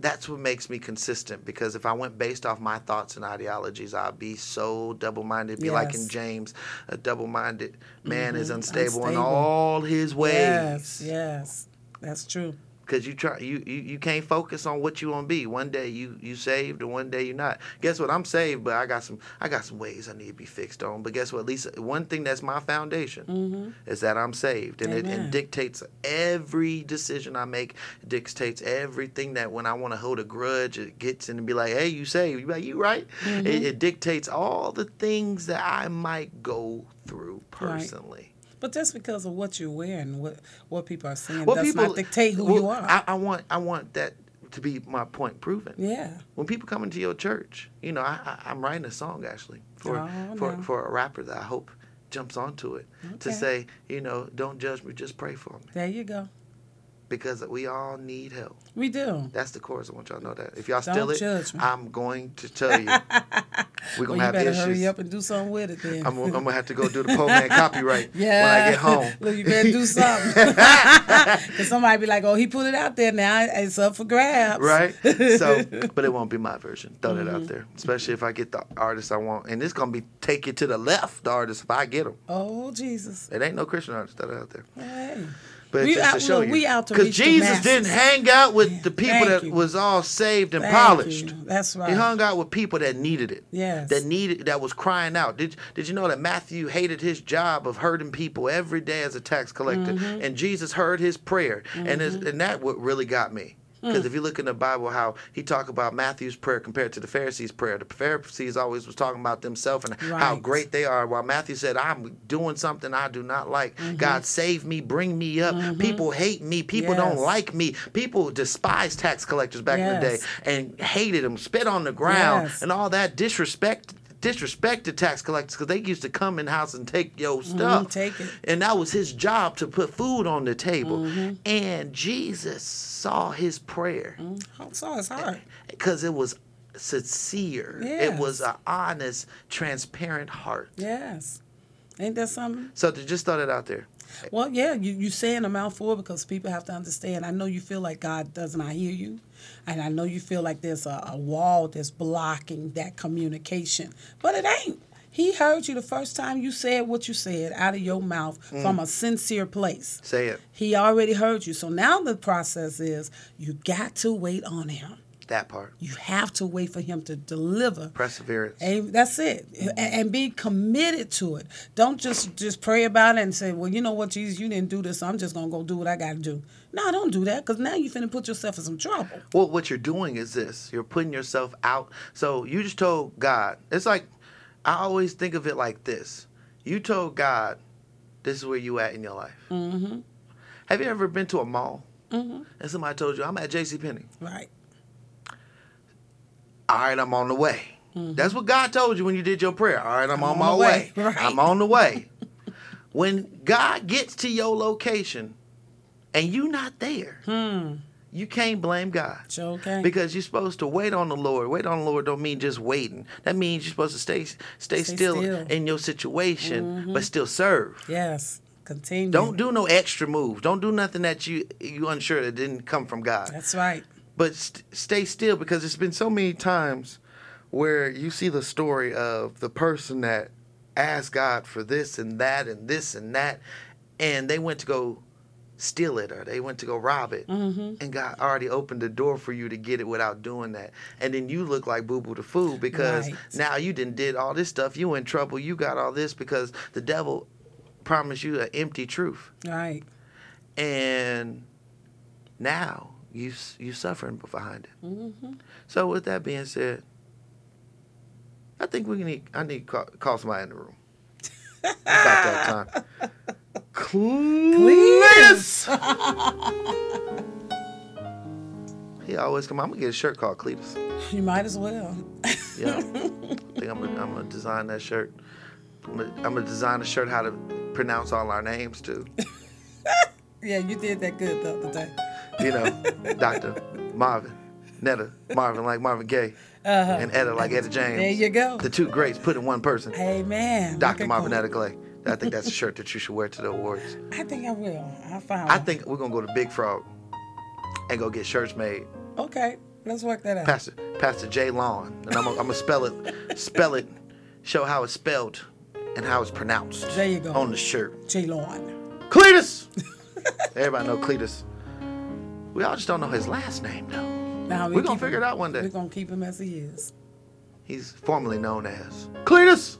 that's what makes me consistent because if I went based off my thoughts and ideologies, I'd be so double minded. Be like in Mm-hmm. James, a double minded man is unstable, in all his ways. Yes. Yes. That's true. Cause you try you, you you can't focus on what you want to be. One day you you saved and one day you're not. Guess what? I'm saved, but I got some I got some ways I need to be fixed on. But guess what? At least one thing that's my foundation is that I'm saved, and it, Mm-hmm. Amen. it dictates every decision I make. Dictates everything that when I want to hold a grudge, it gets in and be like, "Hey, you saved? You like you right?" Mm-hmm. It, it dictates all the things that I might go through personally. But just because of what you're wearing, what what people are saying, Well, does people not dictate who well, you are. I, I want I want that to be my point proven. yeah. When people come into your church, you know, I, I'm writing a song actually for Oh, for, no. for a rapper that I hope jumps onto it to say, you know, don't judge me, just pray for me There you go. Because we all need help. We do. That's the chorus. I want y'all to know that. If y'all Don't steal it, judge me. I'm going to tell you. *laughs* We're gonna you have better issues. hurry up and do something with it then. I'm, gonna- I'm gonna have to go do the Poe Man *laughs* copyright yeah. when I get home. Look, you better do something. *laughs* Because somebody be like, oh, he put it out there now. It's up for grabs. right? So, but it won't be my version. Throw that Mm-hmm. out there, especially if I get the artist I want, and it's gonna be take it to the left. The artist, if I get them, Oh, Jesus. it ain't no Christian artist. Throw that out there. Hey. But We just out- to show look, you, we out to because Jesus didn't hang out with the people Thank that you. was all saved and Thank polished. you. That's right. He hung out with people that needed it. Yes. That needed that was crying out. Did Did you know that Matthew hated his job of hurting people every day as a tax collector, Mm-hmm. and Jesus heard his prayer, and his, and that what really got me. Because if you look in the Bible, how he talked about Matthew's prayer compared to the Pharisees' prayer, the Pharisees always was talking about themselves and how great they are, while Matthew said, "I'm doing something I do not like. Mm-hmm. God save me, bring me up. Mm-hmm. People hate me. People don't like me. People despise tax collectors back in the day and hated them, spit on the ground, Yes. and all that disrespect." Disrespected tax collectors because they used to come in house and take your stuff. take it. And that was his job to put food on the table. Mm-hmm. And Jesus saw his prayer Oh, so his heart. because it was sincere. It was an honest, transparent heart. Yes. Ain't that something? So to just throw that out there. Well, yeah, you you saying a mouthful because people have to understand. I know you feel like God does not hear you, and I know you feel like there's a, a wall that's blocking that communication, but it ain't. He heard you the first time you said what you said out of your mouth mm. from a sincere place. Say it. He already heard you. So now the process is you got to wait on him. That part. You have to wait for him to deliver. Perseverance. And that's it. A- And be committed to it. Don't just just pray about it and say, "Well, you know what, Jesus, you didn't do this, so I'm just gonna go do what I got to do." No, don't do that, because now you're finna put yourself in some trouble. Well, what you're doing is this you're putting yourself out. So you just told God, it's like, I always think of it like this you told God, this is where you at in your life. Mm-hmm. Have you ever been to a mall Mm-hmm. and somebody told you, I'm at JCPenney? Right. All right, I'm on the way. That's what God told you when you did your prayer. All right, I'm, on, on my way. way. *laughs* Right. I'm on the way. when God gets to your location and you not there, you can't blame God. Sure can. Because you're supposed to wait on the Lord. Wait on the Lord don't mean just waiting. That means you're supposed to stay stay, Stay still, still. Mm-hmm. in your situation, but still serve. Yes. Continue. Don't do no extra moves. Don't do nothing that you you unsure that didn't come from God. That's right. But st- stay still because it's been so many times where you see the story of the person that asked God for this and that and this and that, and they went to go steal it or they went to go rob it, mm-hmm. and God already opened the door for you to get it without doing that, and then you look like boo boo the fool because Right. now you didn't did all this stuff. You in trouble. You got all this because the devil promised you an empty truth, Right. and now you you suffering behind it. Mm-hmm. So with that being said, I think we need I need call, call somebody in the room. About that time. Cletus. *laughs* he always come. I'm gonna get a shirt called Cletus. You might as well. Yeah, I think I'm gonna, I'm gonna design that shirt. I'm gonna, I'm gonna design a shirt how to pronounce all our names too. *laughs* yeah, you did that good the other day. You know, Doctor Marvin, Netta Marvin like Marvin Gaye, and Etta like Etta James. Uh-huh. There you go. The two greats put in one person. Amen. Dr. Marvin. Etta Clay. I think that's a shirt that you should wear to the awards. I think I will. I found. I think we're gonna go to Big Frog and go get shirts made. Okay, let's work that out. Pastor Pastor J Lawn, and I'm gonna, I'm gonna spell it, spell it, show how it's spelled and how it's pronounced. There you go. On the shirt, J. Lawn. Cletus. *laughs* Everybody know Cletus. We all just don't know his last name though. Now we We're gonna figure him- it out one day. We're gonna keep him as he is. He's formerly known as Cletus.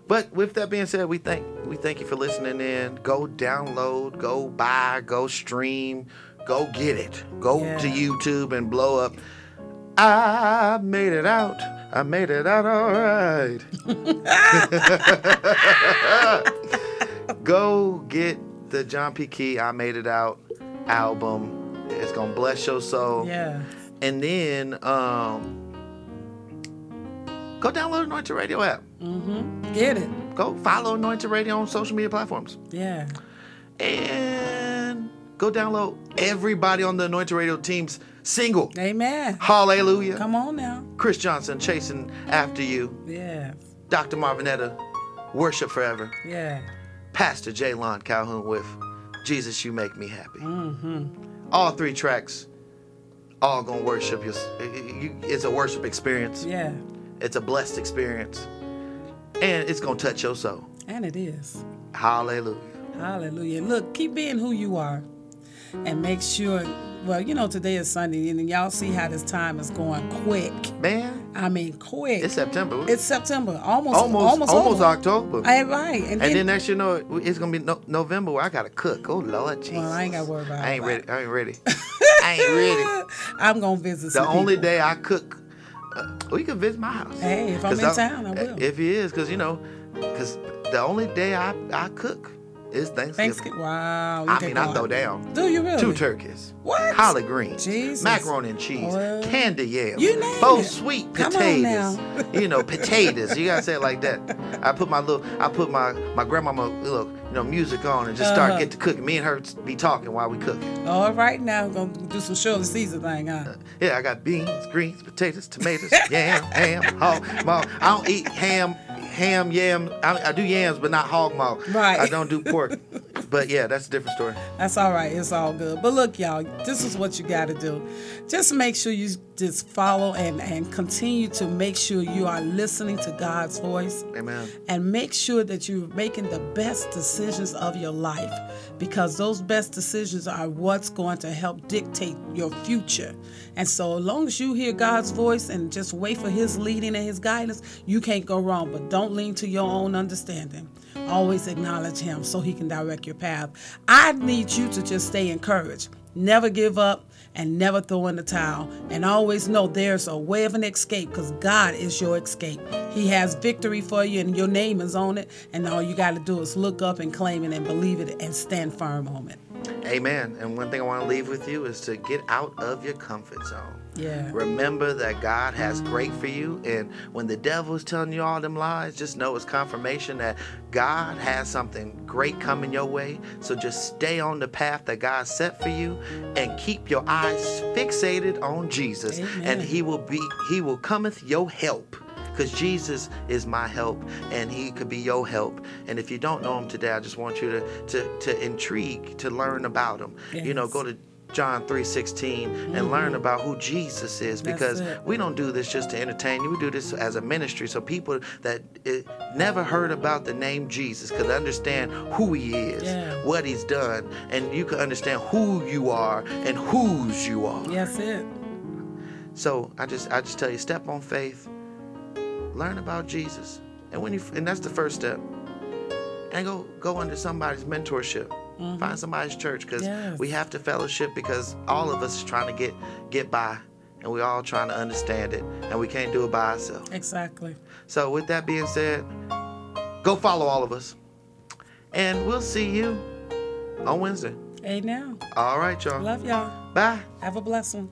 *laughs* but with that being said, we thank we thank you for listening in. Go download, go buy, go stream, go get it. Go Yeah. to YouTube and blow up. I made it out. I made it out all right. *laughs* *laughs* go get the John P. Kee I Made It Out album. It's gonna bless your soul Yeah. and then um, go download Anointed Radio app. Mm-hmm. Get it. Go follow Anointed Radio on social media platforms, Yeah. and go download everybody on the Anointed Radio team's single. Amen. Hallelujah. Come on now. Chris Johnson chasing after you. Yeah. Dr. Marvinetta, worship forever. Yeah. Pastor Jaylon Calhoun with Jesus, you make me happy. Mm-hmm. All three tracks, all gonna worship. You. It's a worship experience. Yeah. It's a blessed experience. And it's going to touch your soul. And it is. Hallelujah. Hallelujah. Look, keep being who you are. And make sure Well, you know, today is Sunday, and y'all see how this time is going quick. Man, I mean, quick. it's September. It's September, almost, almost almost, almost. October. I right, and, and then, then next you know it's gonna be no, November where I gotta cook. Oh Lord Jesus. Well, I ain't gotta worry about I ain't ready. I ain't ready. *laughs* I ain't ready. I'm gonna visit. The some only people. day I cook, uh, you can visit my house. Hey, if I'm in town, I will. If he is, because you know, because the only day I I cook is Thanksgiving. Thanksgiving. Wow. look I mean, I throw down Do you really? two turkeys, What? collard greens, Jesus. macaroni and cheese, candy yams, you name both it. sweet potatoes. you know, potatoes. You gotta say it like that. I put my little, I put my my grandmama little, you know, music on and just start Uh-huh. get to cooking. Me and her be talking while we cooking. All right, now I'm gonna do some Shirley Caesar thing, huh? Yeah, I got beans, greens, potatoes, tomatoes, *laughs* yam, ham, hog. I don't eat ham, ham, yam. I, I do yams, but not hog maw. Right. I don't do pork. *laughs* but yeah, that's a different story. That's all right. It's all good. But look, y'all, this is what you got to do. Just make sure you just follow and, and continue to make sure you are listening to God's voice. Amen. And make sure that you're making the best decisions of your life because those best decisions are what's going to help dictate your future. And so, as long as you hear God's voice and just wait for His leading and His guidance, you can't go wrong. But don't lean to your own understanding. Always acknowledge Him so He can direct your path. I need you to just stay encouraged. Never give up and never throw in the towel. And always know there's a way of an escape because God is your escape. He has victory for you and your name is on it. And all you got to do is look up and claim it and believe it and stand firm on it. Amen. And one thing I want to leave with you is to get out of your comfort zone. Yeah. Remember that God has great for you. And when the devil is telling you all them lies, just know it's confirmation that God has something great coming your way. So just stay on the path that God set for you and keep your eyes fixated on Jesus. Amen. And he will be, he will cometh your help. Because Jesus is my help and he could be your help. And if you don't know him today, I just want you to to, to intrigue, to learn about him. You know, go to John 3:16 and learn about who Jesus is because we don't do this just to entertain you. We do this as a ministry so people that eh, never heard about the name Jesus could understand who he is, Yeah. what he's done, and you can understand who you are and whose you are. Yes, it. So I just I just tell you, step on faith, learn about Jesus, and when you and that's the first step. And go go under somebody's mentorship. Find mm-hmm. somebody's church because Yes. we have to fellowship because all of us is trying to get get by, and we all trying to understand it, and we can't do it by ourselves. Exactly. So with that being said, go follow all of us, and we'll see you on Wednesday. Hey, now. All right, y'all. Love y'all. Bye. Have a blessing.